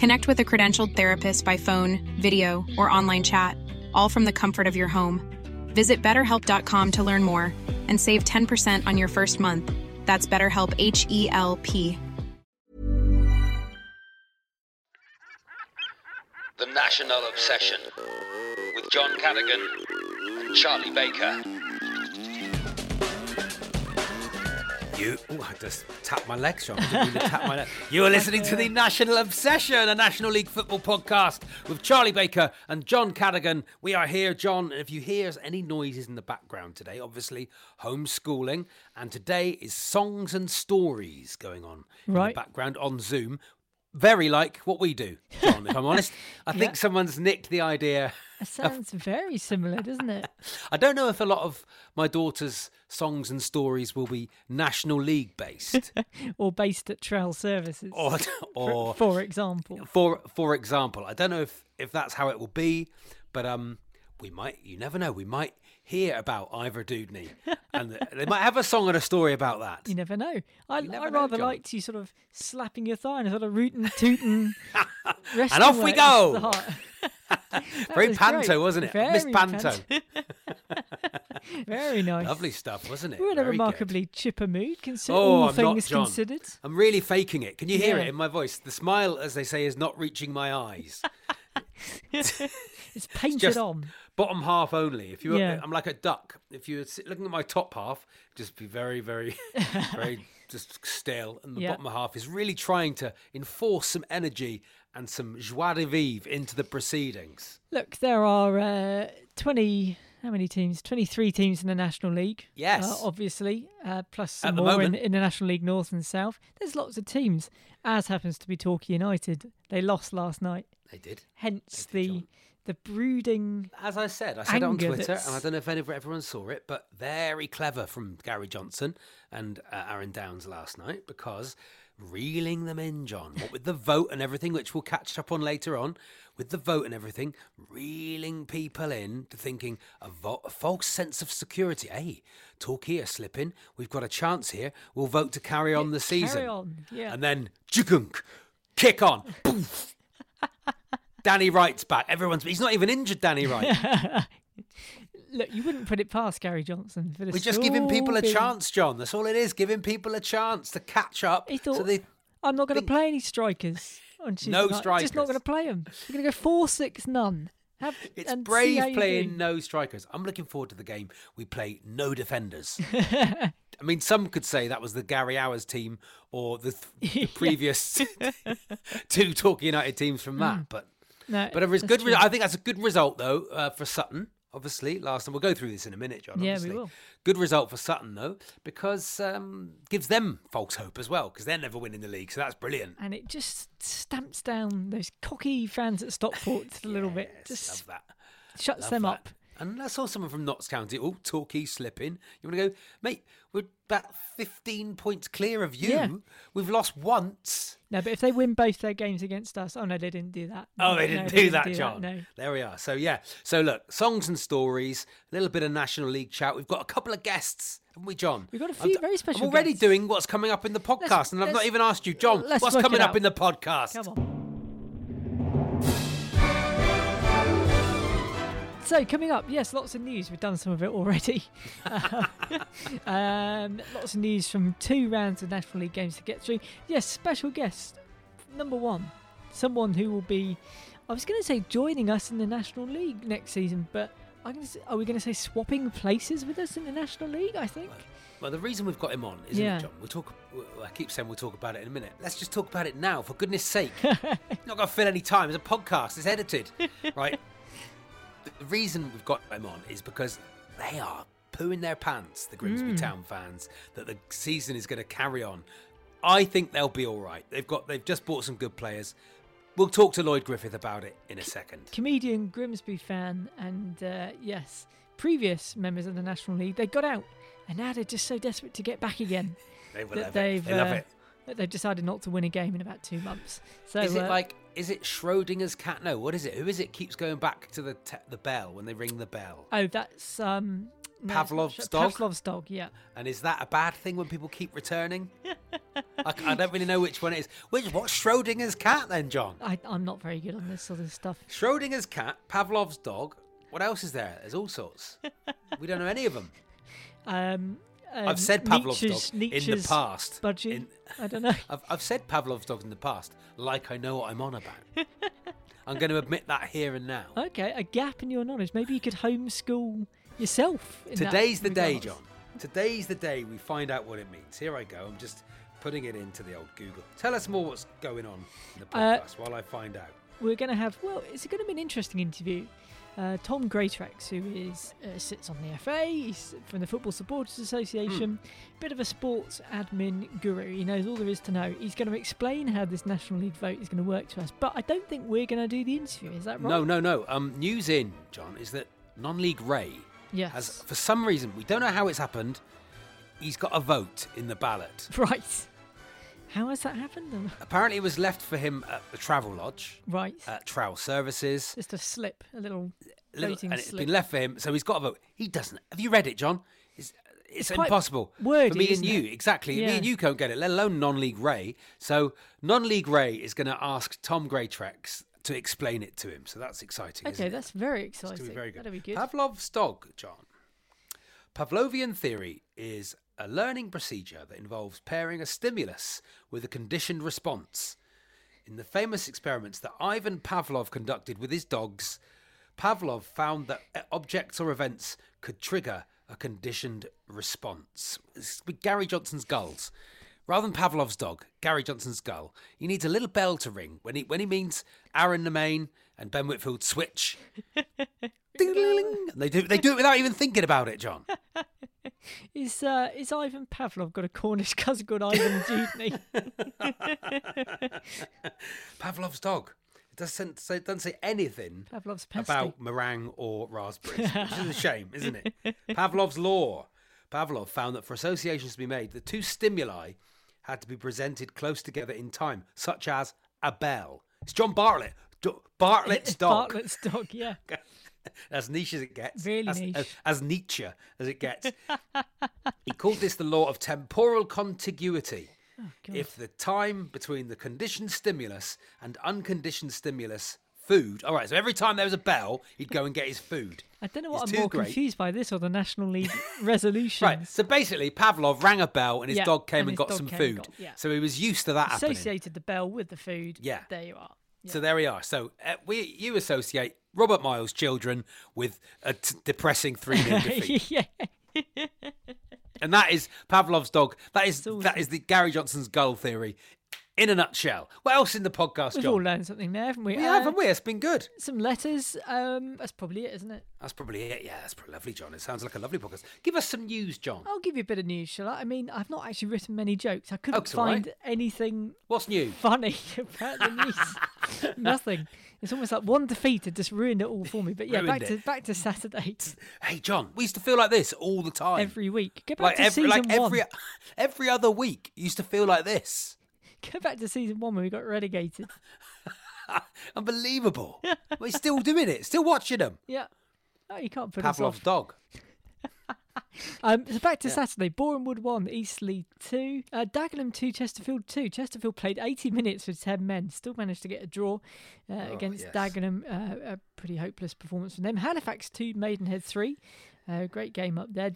Connect with a credentialed therapist by phone, video, or online chat, all from the comfort of your home. Visit betterhelp.com to learn more and save 10% on your first month. That's BetterHelp H E L P. The National Obsession with John Cadigan and Charlie Baker. You, ooh, I just tapped my leg, Sean. I didn't mean to tap my leg. You are listening to the National Obsession, a National League football podcast with Charlie Baker and John Cadigan. We are here, John. And if you hear any noises in the background today, obviously homeschooling, and today is songs and stories going on in Right. the background on Zoom. Very like what we do, John. If I'm honest, I think Yeah. someone's nicked the idea. It sounds very similar, doesn't it? I don't know if a lot of my daughter's songs and stories will be National League based. or based at trail services, or or for example. for for example i don't know if if that's how it will be but um we might you never know we might hear about ivor dudney and they might have a song and a story about that You never know. I, never I know, rather John. liked you sort of slapping your thigh and sort of rootin' tootin'. And off we go! Very very panto wasn't it miss panto Very nice. lovely stuff wasn't it We're in a Very good. remarkably chipper mood, consider Oh, all I'm not, things John. considered. i'm really faking it can you hear Yeah. it in my voice the smile as they say is not reaching my eyes It's painted just on. bottom half only. If you, were, Yeah. I'm like a duck. If you were looking at my top half, just be very, very, very just stale, and the Yeah. bottom half is really trying to enforce some energy and some joie de vivre into the proceedings. Look, there are uh, 20. How many teams? 23 teams in the National League. Yes. Uh, obviously, uh, plus some more in, moment. in the National League North and South. There's lots of teams, as happens to be Torquay United. They lost last night. They did. Hence They did, the John. the brooding. As I said, I said it on Twitter, that's- and I don't know if everyone saw it, but very clever from Gary Johnson and uh, Aaron Downes last night because reeling them in, John, what with the vote and everything, which we'll catch up on later on, with the vote and everything, reeling people in to thinking a, vo- a false sense of security. Hey, Torquay are slipping. We've got a chance here. We'll vote to carry on the season. Carry on. Yeah. And then, jugunk, kick on. Poof. Danny Wright's back. Everyone's. He's not even injured, Danny Wright. Look, you wouldn't put it past Gary Johnson for the We're just giving people a chance, John. That's all it is. Giving people a chance to catch up. He so thought, they, I'm not going to play any strikers on Tuesday No night. Just strikers. not going to play them. We're going to go four six none. Have, it's brave playing no strikers. I'm looking forward to the game. We play no defenders. I mean, some could say that was the Gary Owers team or the, th- the previous two Torquay United teams from that. But No, but it was Mm. good. Re- I think that's a good result though uh, for Sutton. Obviously, last time we'll go through this in a minute, John. Yeah, we will. Good result for Sutton though, because um, gives them false hope as well, because they're never winning the league. So that's brilliant. and it just stamps down those cocky fans at Stockport a little bit. Just love that. shuts Love them that. up. And I saw someone from Notts County. Oh, Torquay slipping. You want to go, mate? We're about fifteen points clear of you. Yeah. We've lost once. No, but if they win both their games against us, oh no, they didn't do that. Oh, No, they didn't do that, do John. no. There we are. So yeah. So look, songs and stories, a little bit of National League chat. We've got a couple of guests, haven't we, John? We've got a I'm few d- very special I'm already guests. doing what's coming up in the podcast, and I've not even asked you, John. What's coming up in the podcast? Come on. So coming up, yes, lots of news. We've done some of it already. um, lots of news from two rounds of National League games to get through. Yes, special guest number one, someone who will be, I was going to say joining us in the National League next season, but I'm going to say, are we going to say swapping places with us in the National League? I think. Well, the reason we've got him on, isn't Yeah. it, John? We'll talk. well, I keep saying we'll talk about it in a minute. Let's just talk about it now, for goodness' sake. not going to fill any time. It's a podcast. It's edited, right? The- reason we've got them on is because they are pooing their pants, the Grimsby Town fans, that the season is going to carry on. I think they'll be all right. They've got. They've just bought some good players. We'll talk to Lloyd Griffith about it in a second. comedian, Grimsby fan, and uh, yes, previous members of the National League. They got out, and now they're just so desperate to get back again They will that love it. They love uh, it. They've decided not to win a game in about two months. So Is it uh, like is it Schrodinger's cat? No, what is it? Who is it? Keeps going back to the te- the bell when they ring the bell. oh, that's um, no, Pavlov's dog? Pavlov's dog, yeah. And is that a bad thing when people keep returning? I, I don't really know which one it is. Which what's Schrodinger's cat then, John? I, I'm not very good on this sort of stuff. Schrodinger's cat, Pavlov's dog. What else is there? There's all sorts. we don't know any of them. Um, um, I've said Pavlov's Nietzsche's, dog in the past. Budgie. In- I don't know. I've, I've said Pavlov's dog in the past, like I know what I'm on about. I'm going to admit that here and now. Okay, a gap in your knowledge. Maybe you could homeschool yourself. In that Today's the day. John. Today's the day we find out what it means. Here I go. I'm just putting it into the old Google. Tell us more what's going on in the Uh, podcast while I find out. we're going to have well it's going to be an interesting interview uh, tom greatrex who is uh, sits on the fa he's from the football supporters association. Bit of a sports admin guru. He knows all there is to know. He's going to explain how this national league vote is going to work to us but i don't think we're going to do the interview. Is that right? No, no, no. Um, news in, John, is that non-league Ray yes. has, for some reason, we don't know how it's happened. He's got a vote in the ballot. right how has that happened Apparently, it was left for him at the Travel Lodge, right at Travel Services. just a slip a little little- and it's slip been left for him, so he's got a vote. He doesn't. Have you read it, John? It's, it's, It's impossible wordy, for me and you. it? Exactly, me and you can't get it, let alone non-league Ray. So non-league Ray is going to ask Tom Greatrex to explain it to him. So that's exciting. isn't okay it? that's very It's exciting going to be very good. that'll be good Pavlov's dog, John. Pavlovian theory is a learning procedure that involves pairing a stimulus with a conditioned response. In the famous experiments that Ivan Pavlov conducted with his dogs, Pavlov found that objects or events could trigger a conditioned response. With Gary Johnson's gulls. Rather than Pavlov's dog, Gary Johnson's gull, he needs a little bell to ring when he when he means Aaron Nemane and Ben Whitfield switch. They do they do it without even thinking about it, John. Is uh, is Ivan Pavlov got a Cornish cousin called Ivan Dudney? Pavlov's dog. It doesn't say, it doesn't say anything Pavlov's pesty. about meringue or raspberries, which is a shame, isn't it? Pavlov's law. Pavlov found that for associations to be made, the two stimuli had to be presented close together in time, such as a bell. It's John Bartlett. Bartlett's dog. Bartlett's dog, yeah. as niche as it gets. Really as, niche. As, as Nietzsche as it gets. he called this the law of temporal contiguity. Oh, if the time between the conditioned stimulus and unconditioned stimulus food, all right, so every time there was a bell, he'd go and get his food. I don't know what It's I'm more great. confused by this or the National League resolution. Right, so basically, Pavlov rang a bell and his Yeah, dog came and and, got some food. got- yeah. So he was used to that happening. Associated the bell with the food. Yeah. There you are. So there we are. So uh, we you associate Robert Miles' children with a t- depressing 3 0 defeat. yeah. And that is Pavlov's dog. That is that is the Gary Johnson's gull theory in a nutshell. What else in the podcast, We've John? all learned something there, haven't we? we Uh, have, haven't we? It's been good. Some letters. Um, that's probably it, isn't it? That's probably it. Yeah, that's pretty lovely, John. It sounds like a lovely podcast. Give us some news, John. I'll give you a bit of news, shall I? I mean, I've not actually written many jokes. I couldn't Oh, all right. find anything What's new? funny about the news. Nothing. It's almost like one defeat had just ruined it all for me. But yeah, back Ruined to back to Saturday Hey, John. We used to feel like this all the time. every week. Go back like to every season like one. every every other week used to feel like this. Go back to season one when we got relegated. Unbelievable. We're still doing it. Still watching them. Yeah. Oh, you can't put us off. Pavlov's dog. Um, so back to Saturday. Boreham Wood 1, Eastleigh 2. Uh, Dagenham 2, Chesterfield 2. Chesterfield played 80 minutes with 10 men. Still managed to get a draw uh, Oh, against yes. Dagenham. Uh, a pretty hopeless performance from them. Halifax 2, Maidenhead 3. Uh, great game up there.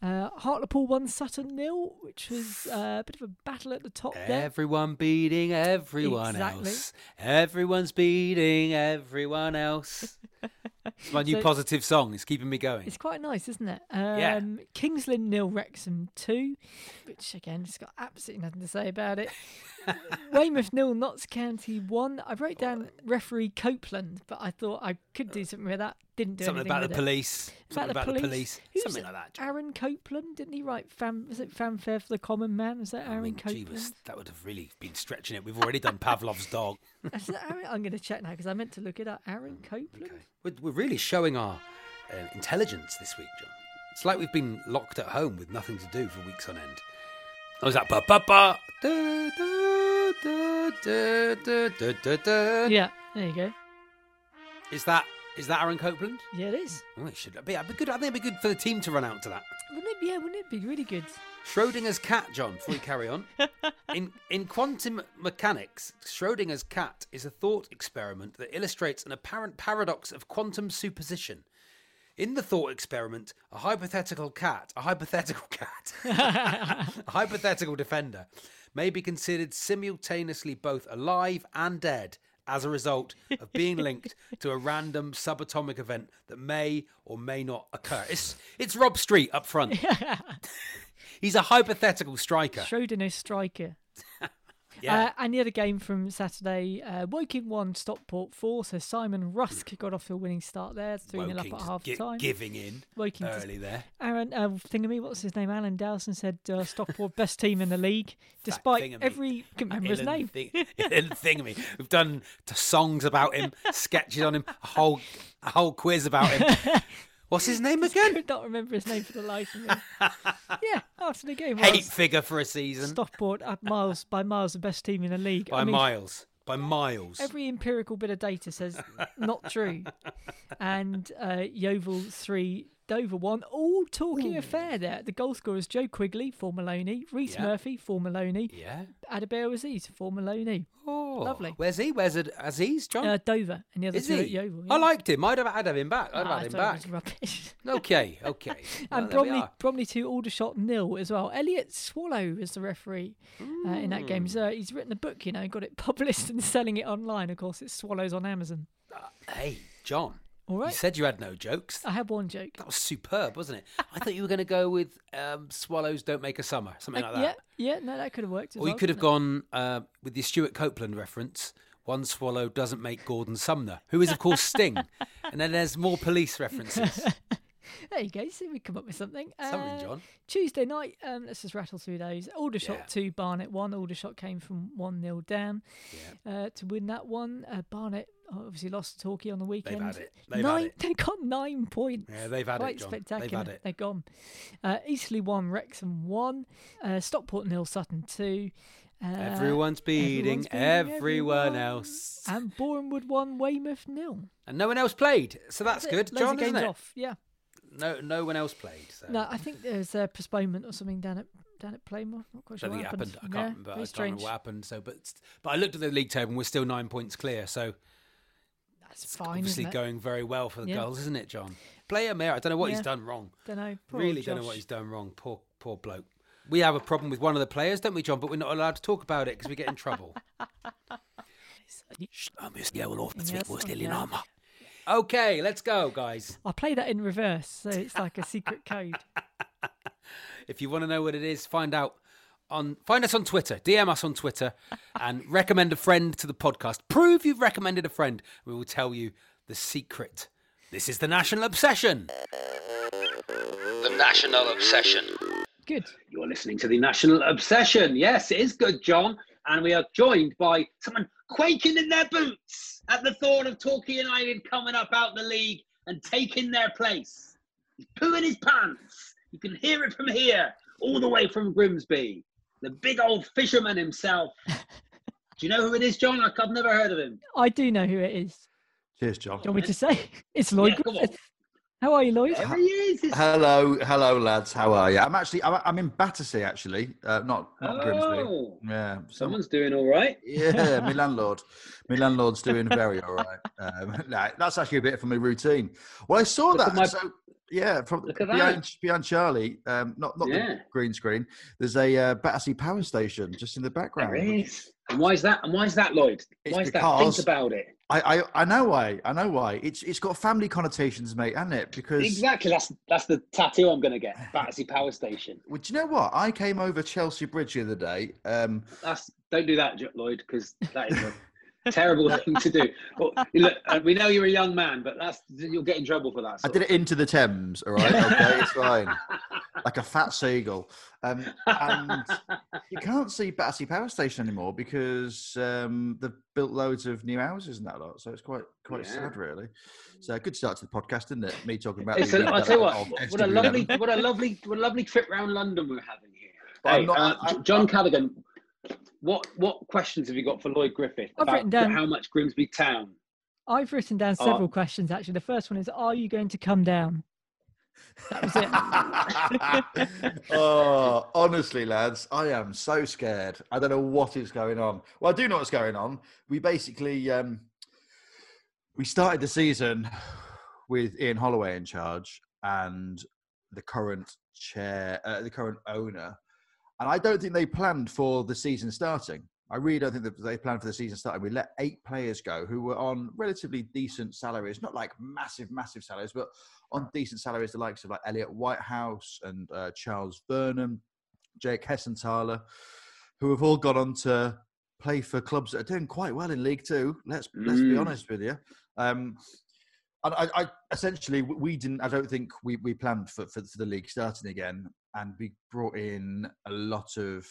Uh, Hartlepool 1, Sutton nil, which was uh, a bit of a battle at the top there. Everyone beating everyone Exactly. else. Everyone's beating everyone else. It's my new So- positive song. It's keeping me going. It's quite nice, isn't it? Um, Yeah. King's Lynn nil, Wrexham two, which again, it's got absolutely nothing to say about it. Weymouth nil, Notts County one. I wrote down referee Copeland, but I thought I could do something with that. Didn't do Something anything about the it. police. Something about the police. Who's Something like that. Aaron Copland, didn't he write fan? Was it fanfare for the common man? Was that I Aaron mean, Copeland? Jeebus, that would have really been stretching it. We've already done Pavlov's dog. Aaron? I'm going to check now because I meant to look it up. Aaron Copland. We're, we're really showing our uh, intelligence this week, John. It's like we've been locked at home with nothing to do for weeks on end. Oh, is that ba ba ba? Da, da, da. Yeah, there you go. Is that is that Aaron Copland? Yeah, it is. Oh, it should be. It'd be good. I think it'd be good for the team to run out to that. Wouldn't it? Yeah, wouldn't it be really good? Schrodinger's cat, John. Before we carry on, in in quantum mechanics, Schrodinger's cat is a thought experiment that illustrates an apparent paradox of quantum superposition. In the thought experiment, a hypothetical cat, a hypothetical cat, a hypothetical defender, may be considered simultaneously both alive and dead as a result of being linked to a random subatomic event that may or may not occur. It's it's Rob Street up front. He's a hypothetical striker. Schrodinger's striker. Yeah. Uh, and the other game from Saturday, uh, Woking 1, Stockport 4. So Simon Rusk got off to a winning start there, 3 0 up at half gi- time. giving in Woking just- early there. Aaron, uh, Thingamy, what's his name? Alan Dowson said uh, Stockport best team in the league, despite every. Couldn't remember his name. Thing, Thingamy. We've done songs about him, sketches on him, a whole a whole quiz about him. What's his name again? I Could not remember his name for the life of me. yeah, after the game, Eight figure for a season Stockport at miles by miles the best team in the league. by I mean, miles. By miles. Every empirical bit of data says not true. and uh, Yeovil 3, Dover 1. All talking affair there. The goal scorers Joe Quigley for Maloney, Rhys Yeah. Murphy for Maloney, yeah. Adair Aziz for Maloney. Oh, Lovely. Where's he? Where's Aziz, John? Uh, Dover and the other Is two he? at Yeovil. I liked him. I'd have had him back. I'd have Ah, had him back. rubbish. Okay, okay. Well, and Bromley. Bromley 2, Aldershot nil as well. Elliot Swallow is the referee uh, in that game. Mm. So he's written a book, you know, got it published and selling it online. Of course, it's Swallows on Amazon. Hey, John. All You said you had no jokes. I had one joke. That was superb, wasn't it? I thought you were going to go with um, "Swallows Don't Make a Summer," something like Uh, that. yeah, yeah, no, that could have worked. As Or you could have gone uh, with the Stewart Copeland reference. One swallow doesn't make Gordon Sumner, who is of course Sting, and then there's more police references. There you go. See, we come up with something. Something, Uh, John. Tuesday night. Um, let's just rattle through those. Aldershot Yeah. two, Barnet one. Aldershot came from one 0 down uh, to win that one. Uh, Barnet obviously lost to Torquay on the weekend. They've had it. They've had it. They got nine points. Yeah, they've had it, Quite John. They've spectacular. had it. They're gone. Uh, Eastleigh one, Wrexham one. Uh, Stockport nil, Sutton two. Uh, Everyone's beating everyone's everyone everyone. else. And Boreham Wood one, Weymouth nil. And no one else played, so that's good, John, isn't it? off. Yeah. No, no one else played. So. No, I think there's a postponement or something down at down at Plainmoor. Not quite I sure don't think it what happened. I can't Yeah, remember. I can't strange. remember what happened. So, but but I looked at the league table and we're still nine points clear. So That's it's fine. obviously going very well for the Yeah. girls, isn't it, John? Player Mayor, I don't know what Yeah. he's done wrong. Don't know. Poor really old don't know what he's done wrong. Poor poor bloke. We have a problem with one of the players, don't we, John? But we're not allowed to talk about it because we get in trouble. Okay, let's go, guys. I'll play that in reverse, so it's like a secret code. If you want to know what it is, find out on find us on Twitter, DM us on Twitter, and recommend a friend to the podcast. Prove you've recommended a friend. We will tell you the secret. This is the national obsession. The National Obsession. Good. You're listening to the National Obsession. Yes, it is good, John. And we are joined by someone quaking in their boots at the thought of Torquay United coming up out the league and taking their place. He's pooing his pants. You can hear it from here, all the way from Grimsby. The big old fisherman himself, Do you know who it is, John? I've never heard of him. I do know who it is. Cheers, John. Do you want me to say? It's Lloyd Yeah. Griffith. How are you, Lloyd? There he is. It's- Hello, hello, lads. How are you? I'm actually, I'm, I'm in Battersea, actually, uh, not not Grimsby. Oh, Yeah, some, someone's doing all right. yeah, my landlord, my landlord's doing very all right. Um, nah, that's actually a bit from my routine. Well, I saw Look that. my- so, yeah, from behind, behind Charlie, um, not not Yeah. the green screen. There's a uh, Battersea power station just in the background. There he is. And why is that? And why is that, Lloyd? It's why is that? Think about it. I, I I know why. I know why. It's it's got family connotations, mate, hasn't it? Because Exactly. That's that's the tattoo I'm going to get. Battersea Power Station. well, do you know what? I came over Chelsea Bridge the other day. Um, That's don't do that, Lloyd, because that is a terrible thing to do. Well, look, uh, we know you're a young man, but that's you'll get in trouble for that. I did of it into the Thames. All right, okay, it's fine. Like a fat seagull. Um, and you can't see Battersea Power Station anymore because um, they've built loads of new houses and that lot. So it's quite quite Yeah. sad, really. So a good start to the podcast, isn't it? Me talking about. It's a, I'll tell you what. What a lovely, what a lovely, what a lovely trip round London we're having here. Hey, not- uh, I- John Callaghan, what what questions have you got for Lloyd Griffith I've about down- how much Grimsby Town? I've written down Oh. several questions actually. The first one is Are you going to come down? That was it. oh, honestly, lads, I am so scared. I don't know what is going on. Well, I do know what's going on. We basically um, we started the season with Ian Holloway in charge and the current chair, uh, the current owner, and I don't think they planned for the season starting. I really don't think that they planned for the season starting. We let eight players go who were on relatively decent salaries, not like massive, massive salaries, but on decent salaries, the likes of like Elliot Whitehouse and uh, Charles Vernam, Jake Hessenthaler, who have all gone on to play for clubs that are doing quite well in League Two. Let's let's be Mm. honest with you. Um, and I, I essentially we didn't. I don't think we, we planned for, for for the league starting again, and we brought in a lot of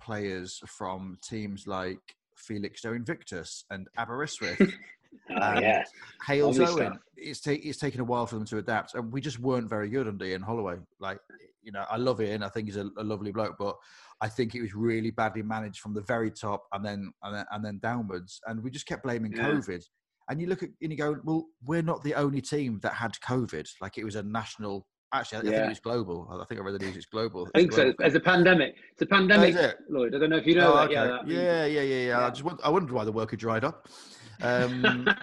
players from teams like Felix Invictus and Aberystwyth. Oh, yeah, Hales Lovely Owen. It's, ta- it's taken a while for them to adapt, and we just weren't very good under Ian Holloway. Like, you know, I love Ian. I think he's a, a lovely bloke, but I think it was really badly managed from the very top and then and then, and then downwards. And we just kept blaming Yeah. COVID. And you look at and you go, well, we're not the only team that had COVID. Like it was a national. Actually, I think Yeah. it was global. I think I read the news. It's global. I think so. As a pandemic, it's a pandemic, it? Lloyd. I don't know if you know Oh, that. okay. Yeah, that- yeah, yeah, yeah, yeah. I just I wondered why the work had dried up. Um,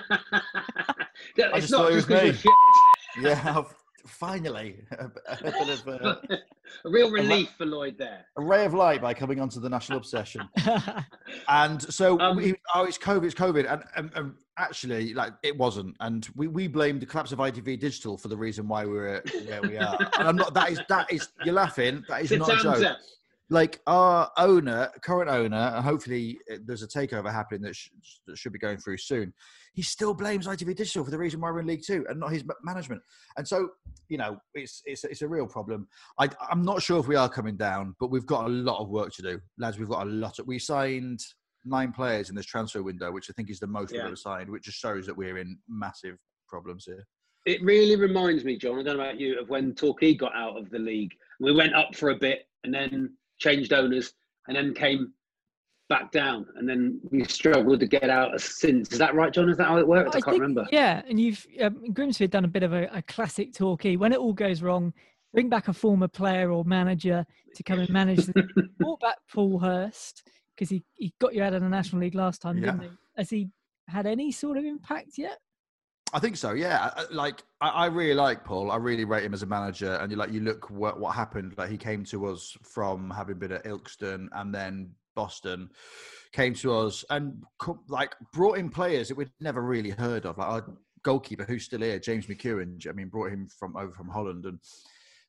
Yeah, I it's just not thought it just was 'cause me. you're yeah, I've- finally, a, a bit of uh, a real relief for Lloyd there. a ray of light by coming onto the national obsession. And so, Um, we, oh, it's COVID, it's COVID, and, and, and actually, like it wasn't. And we, we blamed the collapse of ITV Digital for the reason why we're where we are. And I'm not. That is that is you're laughing. That is not a joke. Zep. Like our owner, current owner, and hopefully uh, there's a takeover happening that, sh- that should be going through soon. He still blames ITV Digital for the reason why we're in League Two, and not his ma- management. And so, you know, it's it's it's a real problem. I, I'm not sure if we are coming down, but we've got a lot of work to do, lads. We've got a lot. Of, we signed nine players in this transfer window, which I think is the most we've ever signed, which just shows that we're in massive problems here. It really reminds me, John. I don't know about you, of when Torquay got out of the league. We went up for a bit and then changed owners and then came back down and then we struggled to get out since. Is that right, John? Is that how it worked? I, can't think- remember. Yeah, and you've um, Grimsby had done a bit of a, a classic talkie. When it all goes wrong, bring back a former player or manager to come and manage. The, brought back Paul Hurst because he, he got you out of the National League last time, didn't he? Has he had any sort of impact yet? I think so. Yeah, I- I- like I, I really like Paul. I really rate him as a manager. And you like you look what what happened. Like he came to us from having been at Ilkeston and then Boston, came to us and co- like brought in players that we'd never really heard of. Like our goalkeeper, who's still here, James McKeown. I mean, brought him from over from Holland and.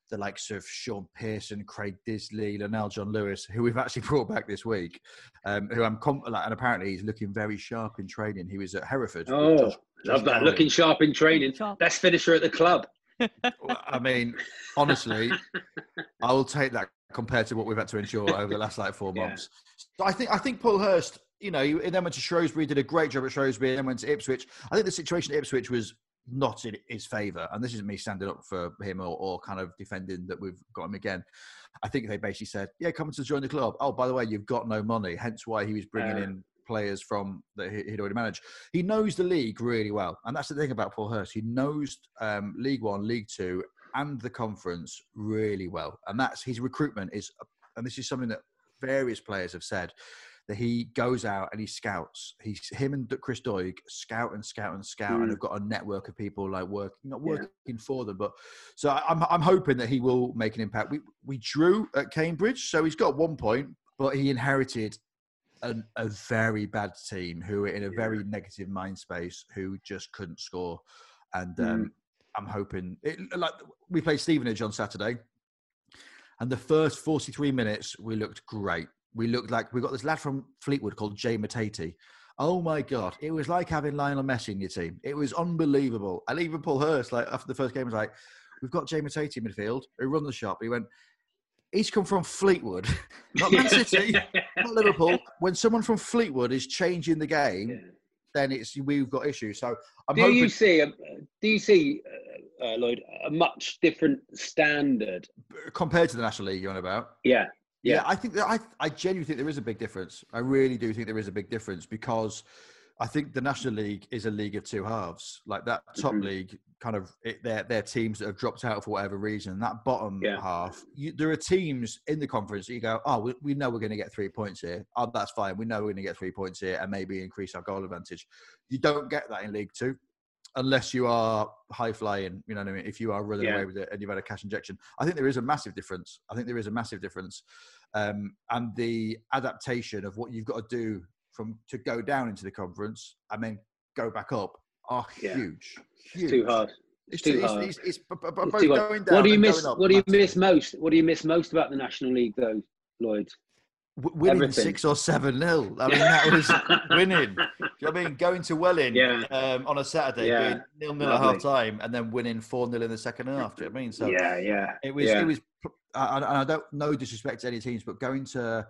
The likes of Shaun Pearson, Craig Disley, Lenell John-Lewis, who we've actually brought back this week, um, who I'm com- like, and apparently he's looking very sharp in training. He was at Hereford. Oh, Josh- love that. Looking sharp in training. Sharp. Best finisher at the club. I mean, honestly, I will take that compared to what we've had to endure over the last like four Yeah. months. So I think I think Paul Hurst, you know, he then went to Shrewsbury, did a great job at Shrewsbury, and then went to Ipswich. I think the situation at Ipswich was not in his favour, and this isn't me standing up for him or, or kind of defending that we've got him again. I think they basically said, "Yeah, come to join the club." Oh, by the way, you've got no money, hence why he was bringing Uh, in players from that he- he'd already managed. He knows the league really well, and that's the thing about Paul Hurst. He knows um, League One, League Two, and the conference really well, and that's his recruitment is. And this is something that various players have said that he goes out and he scouts. He's him and Chris Doig scout and scout and scout, and Mm. have got a network of people like working, not Yeah. working for them, but so I'm I'm hoping that he will make an impact. We we drew at Cambridge, so he's got one point, but he inherited an, a very bad team who were in a very negative mind space, who just couldn't score, and um, I'm hoping it, like we played Stevenage on Saturday, and the first 43 minutes we looked great. We looked like we got this lad from Fleetwood called Jay Matete. Oh my god, it was like having Lionel Messi in your team. It was unbelievable. And even Paul Hurst, like after the first game, was like, "We've got Jay Matete in midfield who run the shop." He went, "He's come from Fleetwood, not Man City, not Liverpool. When someone from Fleetwood is changing the game, Yeah. then it's we've got issues." So I'm do hoping. you see? Do you see, uh, uh, Lloyd, a much different standard? compared to the National League, you're on about. Yeah, Yeah, Yeah. I think that I, I genuinely think there is a big difference. I really do think there is a big difference because I think the National League is a league of two halves. Like that top Mhm. league, kind of, it, they're, they're teams that have dropped out for whatever reason. That bottom Yeah. half, you, there are teams in the conference that you go, oh, we, we know we're going to get three points here. Oh, that's fine. We know we're going to get three points here and maybe increase our goal advantage. You don't get that in League Two unless you are high flying, you know what I mean? If you are running Yeah. away with it and you've had a cash injection, I think there is a massive difference. I think there is a massive difference. Um, and the adaptation of what you've got to do from to go down into the conference and then go back up are Yeah. huge. it's Huge. too hard. It's, too too, hard. it's, it's, it's, b- b- It's both too hard. What do you miss? up What do you miss most? What do you miss most about the National League, though, Lloyd? W- winning Everything. six or seven nil. I mean, that was winning. Do you know what I mean? Going to Welling Yeah. um, on a Saturday, Yeah. being nil nil at half time, and then winning four nil in the second half. Do you know what I mean? So yeah, yeah. it was. yeah. It was. And I don't no disrespect to any teams, but going to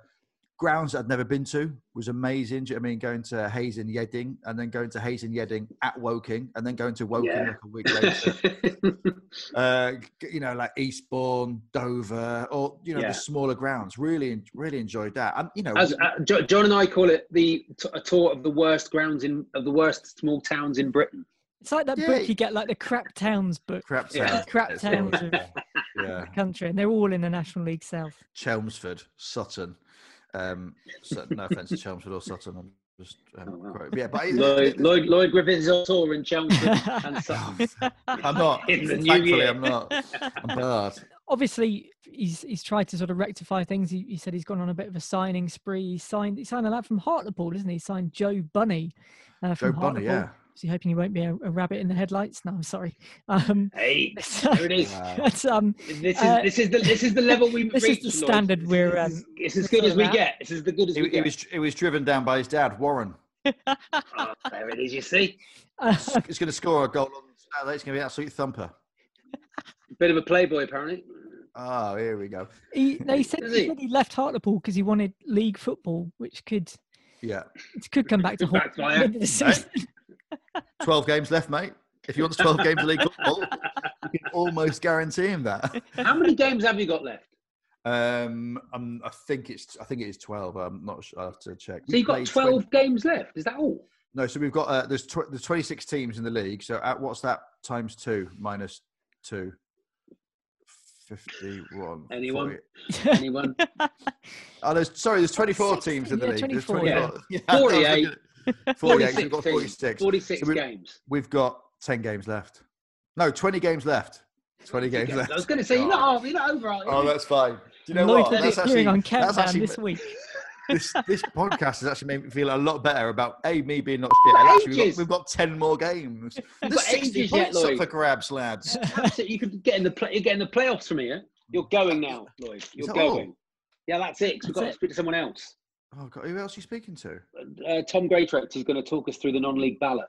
grounds I'd never been to was amazing. You know I mean? Going to Hayes and Yeading, and then going to Hayes and Yeading at Woking, and then going to Woking Yeah. like a week later. uh, you know, like Eastbourne, Dover, or you know Yeah. the smaller grounds. Really, really enjoyed that. And you know, As, uh, John and I call it the t- a tour of the worst grounds in of the worst small towns in Britain. It's like that Yeah. book you get, like the Crap Towns book. crap Yeah. Crap towns of yeah, the country, and they're all in the National League South. Chelmsford, Sutton. Um, so, no offense to Chelmsford or Sutton. I'm just um, Oh, wow. yeah, but it- Lloyd, Lloyd, Lloyd Griffiths is on tour in Chelmsford and Sutton. I'm not. In the new Thankfully, year. I'm not. I'm bad. Obviously, he's he's tried to sort of rectify things. He, he said he's gone on a bit of a signing spree. He signed he signed a lad from Hartlepool, isn't he? He signed Joe Bunney. Uh, Joe from Bunney, Hartlepool. yeah. So hoping he won't be a, a rabbit in the headlights. No, I'm sorry. Um, Hey, so- there it is. Wow. that's, um, This is Uh, this is the this is the level we this is the standard This we're, um, It's as good as we at. get. It's as the good as we It, it get. was it was driven down by his dad, Warren. Oh, there it is. You see, uh, He's going to score a goal on Saturday. It's going to be an absolute thumper. bit of a playboy apparently. Oh, here we go. he, they said, he he? said he left Hartlepool because he wanted league football, which could Yeah, it could come back to Could haunt him the end of the season. Twelve games left, mate. If he wants twelve games of league football, you can almost guarantee him that. How many games have you got left? Um, I'm, I think it's I think it is twelve. I'm not sure. I have to check. So you've got 12 20 games left. Is that all? No, so we've got uh, there's tw- there's 26 teams in the league. So at what's that times two minus two? 51. Anyone? 40. Anyone? Oh, there's sorry, there's 24 teams in the yeah, league. 24, yeah. 24. Yeah, 48. Looking at- 48. We've 46 got 46. 46 So we- games. We've got 10 games left. No, 20 games left. 20 games I left. I was going to say, you're not, half- you're not over. are you? Oh, that's fine. Do you know Lloyd what? will be That's appearing actually, on that's actually this week. this this podcast has actually made me feel a lot better about a me being not shit. Actually, we've ages. got, we've got ten more games. There's got 60 ages yet, points up Lloyd. for grabs, lads. You could get in the play, you're getting the playoffs from here. You're going now, Lloyd. You're that all? going. Yeah, that's it. 'cause we've got That's to speak to someone else. Oh God, who else are you speaking to? Uh, Tom Greatrex is going to talk us through the non-league ballot.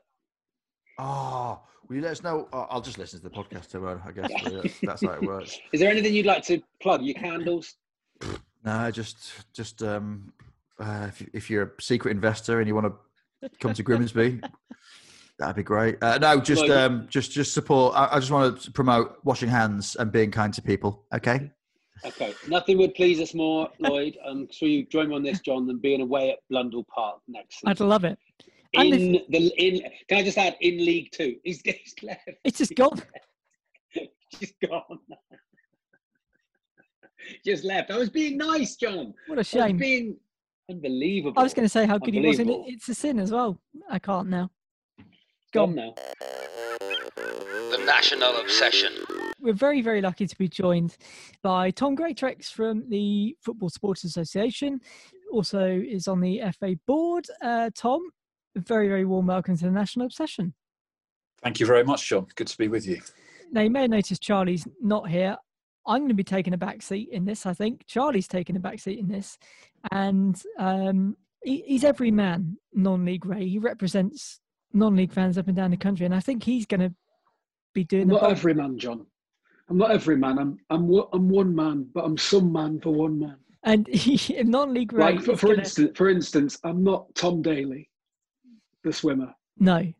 Oh, will you let us know? Oh, I'll just listen to the podcast tomorrow. I guess that's, that's how it works. Is there anything you'd like to plug? Your candles? No, just just um, uh, if, you- if you're a secret investor and you want to come to Grimsby, that'd be great. Uh, no, just um, just just support. I, I just want to promote washing hands and being kind to people. Okay. Okay, nothing would please us more, Lloyd. I'm sure you join me on this, John, than being away at Blundell Park next season. I'd love it. In the in, can I just add in League Two? He's, he's left. It's just gone. He's gone. just left. I was being nice, John. What a I was shame. being unbelievable. I was going to say how good he was, and it, it's a sin as well. I can't now. Gone now. The National Obsession. We're very, very lucky to be joined by Tom Greatrex from the Football Supporters Association. Also is on the FA board. Uh, Tom, very, very warm welcome to the National Obsession. Thank you very much, John. Good to be with you. Now, you may have noticed Charlie's not here. I'm going to be taking a back seat in this, I think. Charlie's taking a back seat in this. And um, he, he's every man non league Ray. He represents non league fans up and down the country. And I think he's going to be doing I'm not every man, John. I'm not every man. I'm I'm I'm one man, but I'm some man for one man. And he, non league Ray. Like for, for gonna- instance, for instance, I'm not Tom Daley, the swimmer. No.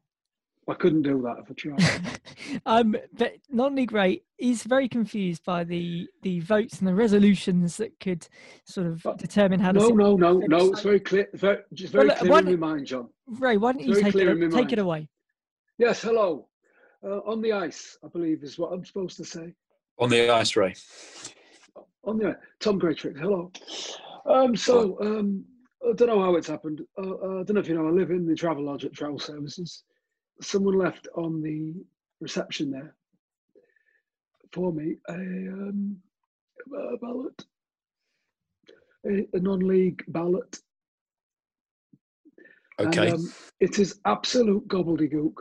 I couldn't do that if I tried. um, but non-league rate is very confused by the the votes and the resolutions that could sort of But determine how. no, the no, no, Very no. It's very clear. Very, just very look, clear in my mind, John. Ray, why don't you take it, take it away? Yes, hello. Uh, on the ice, I believe is what I'm supposed to say. On the ice, Ray. On the ice. Tom Greatrick, hello. Um, so um, I don't know how it's happened. Uh, uh, I don't know if you know. I live in the travel lodge at Travel Services. Someone left on the reception there for me a, um, a ballot, a, a non-league ballot. Okay. And, um, it is absolute gobbledygook.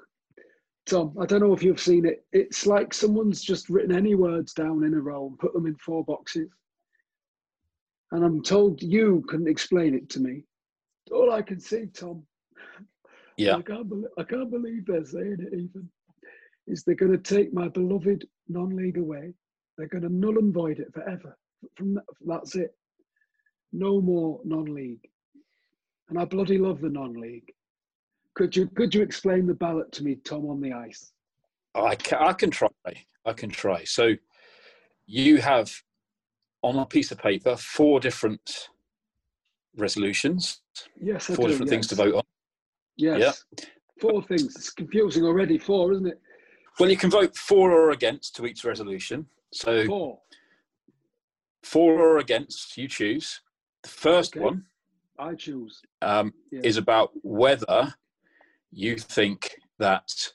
Tom, I don't know if you've seen it. It's like someone's just written any words down in a row and put them in four boxes. And I'm told you can explain it to me. All I can see, Tom, yeah. I can't, believe, I can't believe they're saying it even, is they're going to take my beloved non-league away. They're going to null and void it forever. From that, that's it. No more non-league. And I bloody love the non-league. Could you could you explain the ballot to me, Tom, on the ice? Oh, I can, I can try. I can try. So you have on a piece of paper four different resolutions, Yes, I four do, different things to vote on. Yes. Four things. It's confusing already. Four, isn't it? Well, you can vote for or against to each resolution. So Four. for or against, you choose. The first Okay. one I choose. um, Yeah. is about whether you think that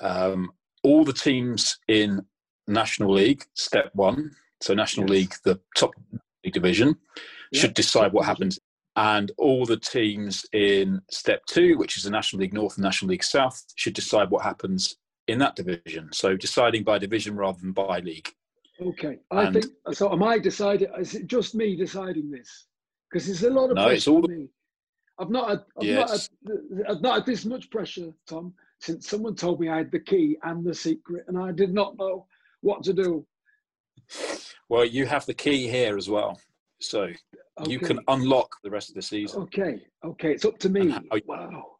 um, all the teams in National League, step one, so National Yes. League, the top league division, Yeah, should decide what happens. And all the teams in step two, which is the National League North and National League South, should decide what happens in that division. So deciding by division rather than by league. Okay. I And- think so. Am I deciding? Is it just me deciding this? Because there's a lot of No, pressure it's all for me. I've not had, I've, Yes. not had, I've not had this much pressure, Tom, since someone told me I had the key and the secret, and I did not know what to do. Well, you have the key here as well. So you can unlock the rest of the season. Okay. Okay. It's up to me. Wow.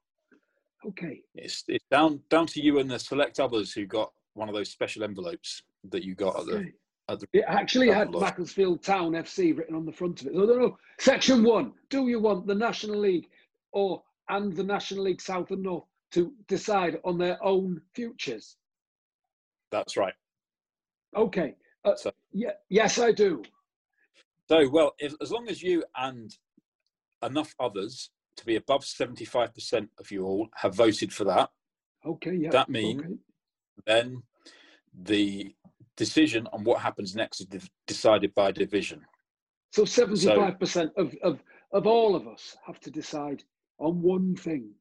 Okay. It's, it's down down to you and the select others who got one of those special envelopes that you got at the at the It actually had lodge. Macclesfield Town FC written on the front of it. I don't know. Section one. Do you want the National League or and the National League South and North to decide on their own futures? That's right. Okay. Uh, So- yeah. Yes, I do. So, well, if, as long as you and enough others to be above 75% of you all have voted for that, Okay. Yeah. That mean- Okay. then the decision on what happens next is de- decided by division. So seventy-five percent of, of of all of us have to decide on one thing.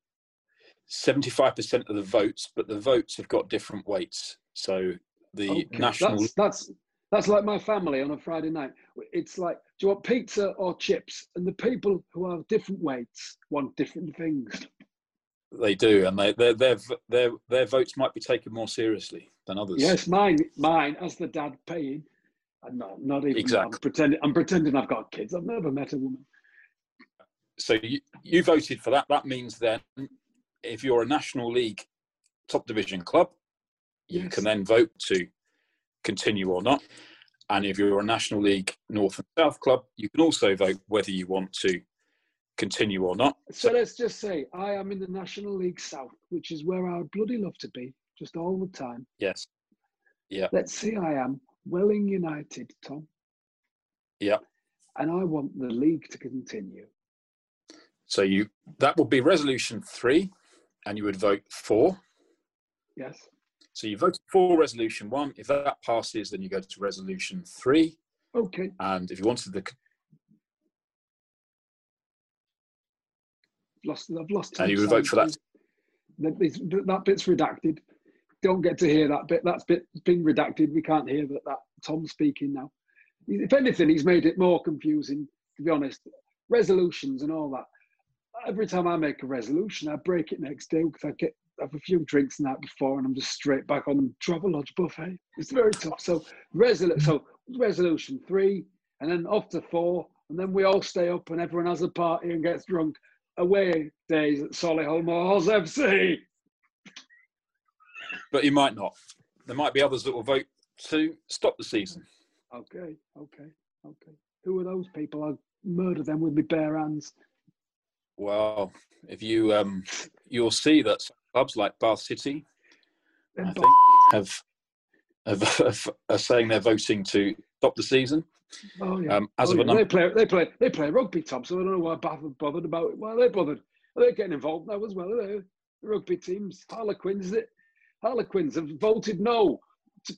75% of the votes, but the votes have got different weights. So the Okay, national That's, that's that's like my family on a Friday night. It's like, do you want pizza or chips? And the people who have different weights want different things. they do, and they, their their their their votes might be taken more seriously than others. Yes, mine, mine as the dad paying. I'm not, not even. Exactly. I'm pretending. I'm pretending I've got kids. I've never met a woman. so you, you voted for that. That means then, if you're a National League top division club, you Yes. can then vote to continue or not. And if you're a National League North and South club, you can also vote whether you want to continue or not. So let's just say I am in the National League South, which is where I would bloody love to be, just all the time. Yes. Yeah. Let's say I am Welling United, Tom, Yeah. and I want the league to continue. So you that would be resolution three, and you would vote for. Yes. So you voted for resolution one. If that passes, then you go to resolution three. Okay. And if you wanted the Lost. I've lost. and you would vote for that. That bit's, redacted. Don't get to hear that bit. That's bit been redacted. We can't hear that. That Tom's speaking now. If anything, he's made it more confusing. To be honest, resolutions and all that. Every time I make a resolution, I break it next day because I get have a few drinks the night before, and I'm just straight back on Travelodge buffet. It's very tough. So resolu- so resolution three, and then off to four, and then we all stay up, and everyone has a party and gets drunk. Away days at Solihull Moors FC. But you might not. There might be others that will vote to stop the season. Okay, okay, okay. Who are those people? I'll murder them with my bare hands. Well, if you um, you'll see that clubs like Bath City, I think, have, have, have are saying they're voting to stop the season. Oh yeah. Um, as Oh, of a yeah. number, they play, they play, they play rugby, Tom. So I don't know why Bath are bothered about it. Why are they bothered? Are they getting involved now as well? Are they? The rugby teams, Harlequins, is it? Harlequins have voted no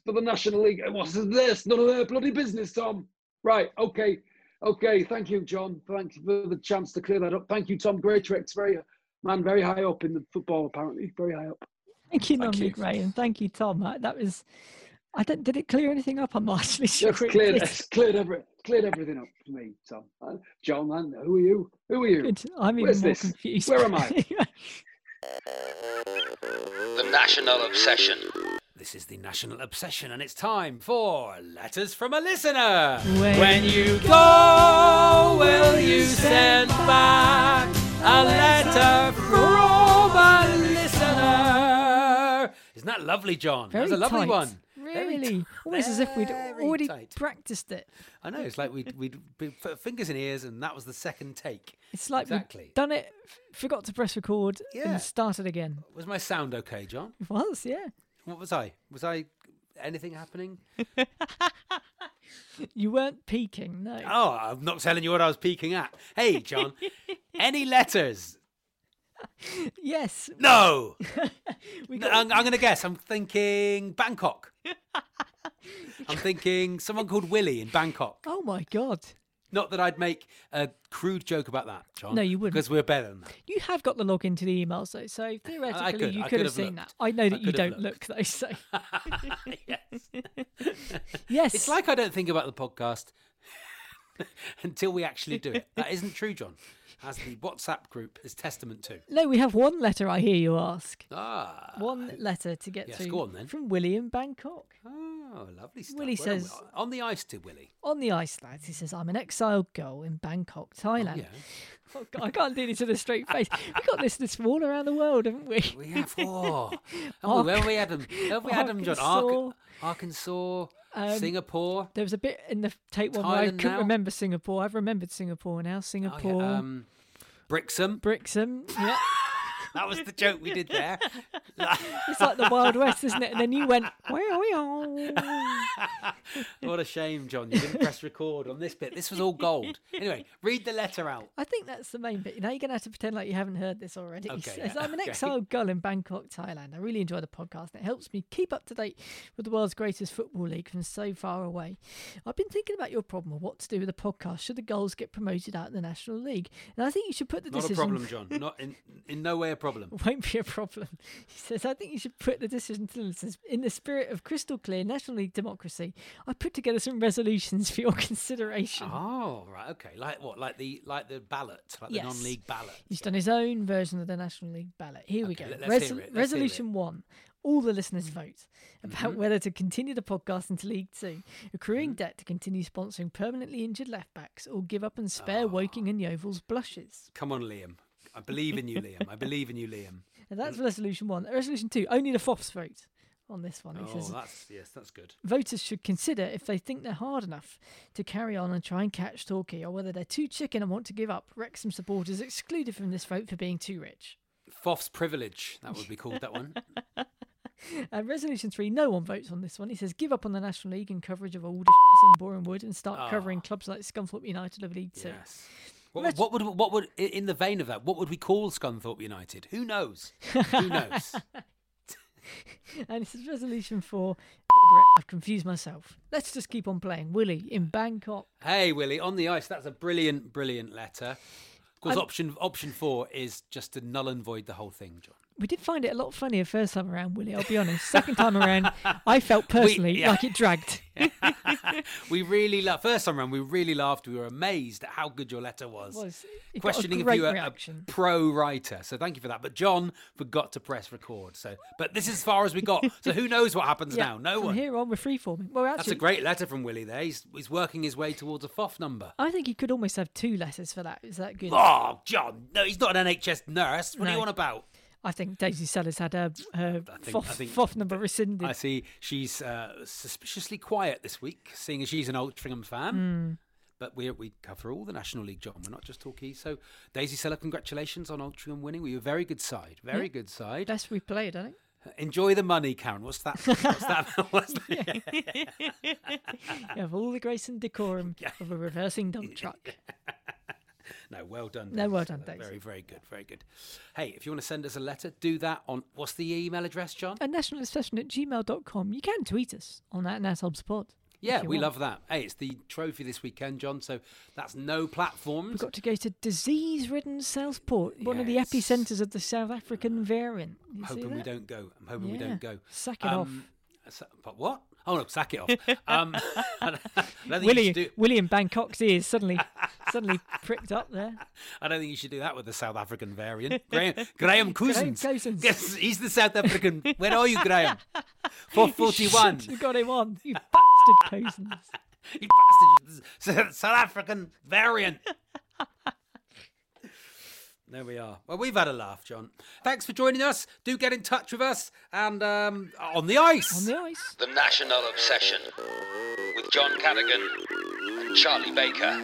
for the National League. What's this? None of their bloody business, Tom. Right. Okay. Okay. Thank you, John. Thank you for the chance to clear that up. Thank you, Tom Greatrex. Very man, very high up in the football. Apparently, very high up. Thank you, Thank non-league you. Ray, thank you, Tom. That was. I don't. Did it clear anything up? I'm not actually sure. It's it cleared, it's cleared, every, cleared everything up for me, Tom. Uh, John, man, who are you? Who are you? Good. I'm even Where's more this? confused. Where am I? The National Obsession. This is the national obsession, and it's time for letters from a listener. When you go, will you send back a letter from a listener? Isn't that lovely, John? Very That's a lovely tight. one. Really, t- almost as if we'd already tight. practiced it. I know. It's like we'd we'd f- fingers in ears, and that was the second take. It's like Exactly. done it, forgot to press record, Yeah. and started again. Was my sound okay, John? It was, yeah. What was I? Was I anything happening? You weren't peeking, no. Oh, I'm not telling you what I was peeking at. Hey, John, any letters? Yes, No. we got. I'm, I'm going to guess. I'm thinking Bangkok. I'm thinking someone called Willie in Bangkok. oh my god, Not that I'd make a crude joke about that, John. No, you wouldn't. Because we're better than that. you have got the login to the emails though, so theoretically could- you could could have have seen that. I know that I you don't look though, so yes. yes, It's like I don't think about the podcast until we actually do it. That isn't true, John. As the WhatsApp group is testament to. no. We have one letter. I hear you ask. Ah. One letter to get yes, through go on then. from William Bangkok. Oh, lovely stuff. Willie Where says- on the ice to Willie. On the ice, lads, he says, I'm an exiled girl in Bangkok, Thailand. Oh, yeah. Oh, God, I can't do this with a straight face. We've got listeners from all around the world, haven't we? We have four. Oh, where have we had them? Where have we had them, John? Arkansas. Arkansas, Um, Singapore. There was a bit in the tape one where I couldn't now? remember Singapore. I've remembered Singapore now. Oh, yeah, Singapore, um, Brixham. Brixham. Yeah. That was the joke we did there. it's like the Wild West, isn't it? And then you went, wow, wow. what a shame, John. You didn't press record on this bit. This was all gold. Anyway, read the letter out. I think that's the main bit. Now you're going to have to pretend like you haven't heard this already. Okay, says, yeah, I'm an okay. exiled girl in Bangkok, Thailand. I really enjoy the podcast and it helps me keep up to date with the world's greatest football league from so far away. I've been thinking about your problem of what to do with the podcast should the Gulls get promoted out in the National League. And I think you should put the Not a decision... problem, John. Not in, in no way a problem. won't be a problem. He says, I think you should put the decision to the listeners in the spirit of crystal clear National League democracy. I put together some resolutions for your consideration. Oh, right, okay. Like what? Like the like the ballot, like Yes. the non-league ballot. He's done his own version of the National League ballot. Here we go. Resol- hear it, let's hear resolution one. All the listeners vote about Mm-hmm. whether to continue the podcast into League Two, accruing debt to continue sponsoring permanently injured left backs, or give up and spare Ah. Woking and Yeovil's blushes. Come on, Liam. I believe in you, Liam. I believe in you, Liam. And that's resolution one. Resolution two, only the FOFs vote. on this one. Oh, says that's yes, that's good. voters should consider if they think they're hard enough to carry on and try and catch Torquay, or whether they're too chicken and want to give up. Wrexham supporters excluded from this vote for being too rich. Foff's privilege. That would be called that one. Uh, resolution three, no one votes on this one. He says give up on the National League and coverage of Aldershot and Boreham Wood and start Ah. covering clubs like Scunthorpe United of League Two. Yes. What, what would what would in the vein of that? What would we call Scunthorpe United? Who knows? Who knows? And it says resolution four, I've confused myself. Let's just keep on playing. Willie in Bangkok. hey Willie, on the ice. That's a brilliant, brilliant letter. Of course, I'm- option option four is just to null and void the whole thing, John. We did find it a lot funnier first time around, Willie. I'll be honest. Second time around, I felt personally yeah. like it dragged. we really laughed. First time around, we really laughed. We were amazed at how good your letter was. Was. A Questioning if you were a reaction. pro writer. So thank you for that. But John forgot to press record. So, but this is as far as we got. So who knows what happens Yeah, now? No from one. here on, we're freeforming. Well, actually, That's a great letter from Willie. There, he's he's working his way towards a FOF number. I think he could almost have two letters for that. Is that good? Oh, John, no, he's not an NHS nurse. What are you No. on about? I think Daisy Sellers had her, her think- think- number rescinded. I see she's uh, suspiciously quiet this week, seeing as she's an Altrincham fan. Hmm. But we we cover all the National League, John. We're not just Torquay. So, Daisy Seller, congratulations on Altrincham winning. We were a very good side. Very Yeah. good side. Best we played, I think. Enjoy the money, Karen. What's that? What's that? What's that? You have all the grace and decorum of a reversing dump truck. No, well done. No, well done. Daisy. Very, very good. Very good. Hey, if you want to send us a letter, do that on what's the email address, John? At nationalobsession at gmail.com. You can tweet us on that NASOBspot. Yeah, if you we want. love that. Hey, it's the trophy this weekend, John. So that's no platforms. We've got to go to disease-ridden Southport, one of the epicentres of the South African variant. You I'm hoping we don't go. I'm hoping we don't go. Sack it off. Um, sa- But what? Oh no, sack it off. Um, I don't think you Willie, do. William Bangkok's ears suddenly, suddenly pricked up there. I don't think you should do that with the South African variant. Graham, Graham Cousins. Cousins. Yes, he's the South African. Where are you, Graham? Four forty-one. You got him on, you bastard Cousins. You bastard! South South African variant. There we are. Well, we've had a laugh, John. Thanks for joining us. Do get in touch with us and um, on the ice. On the ice. The National Obsession with John Cadigan and Charlie Baker.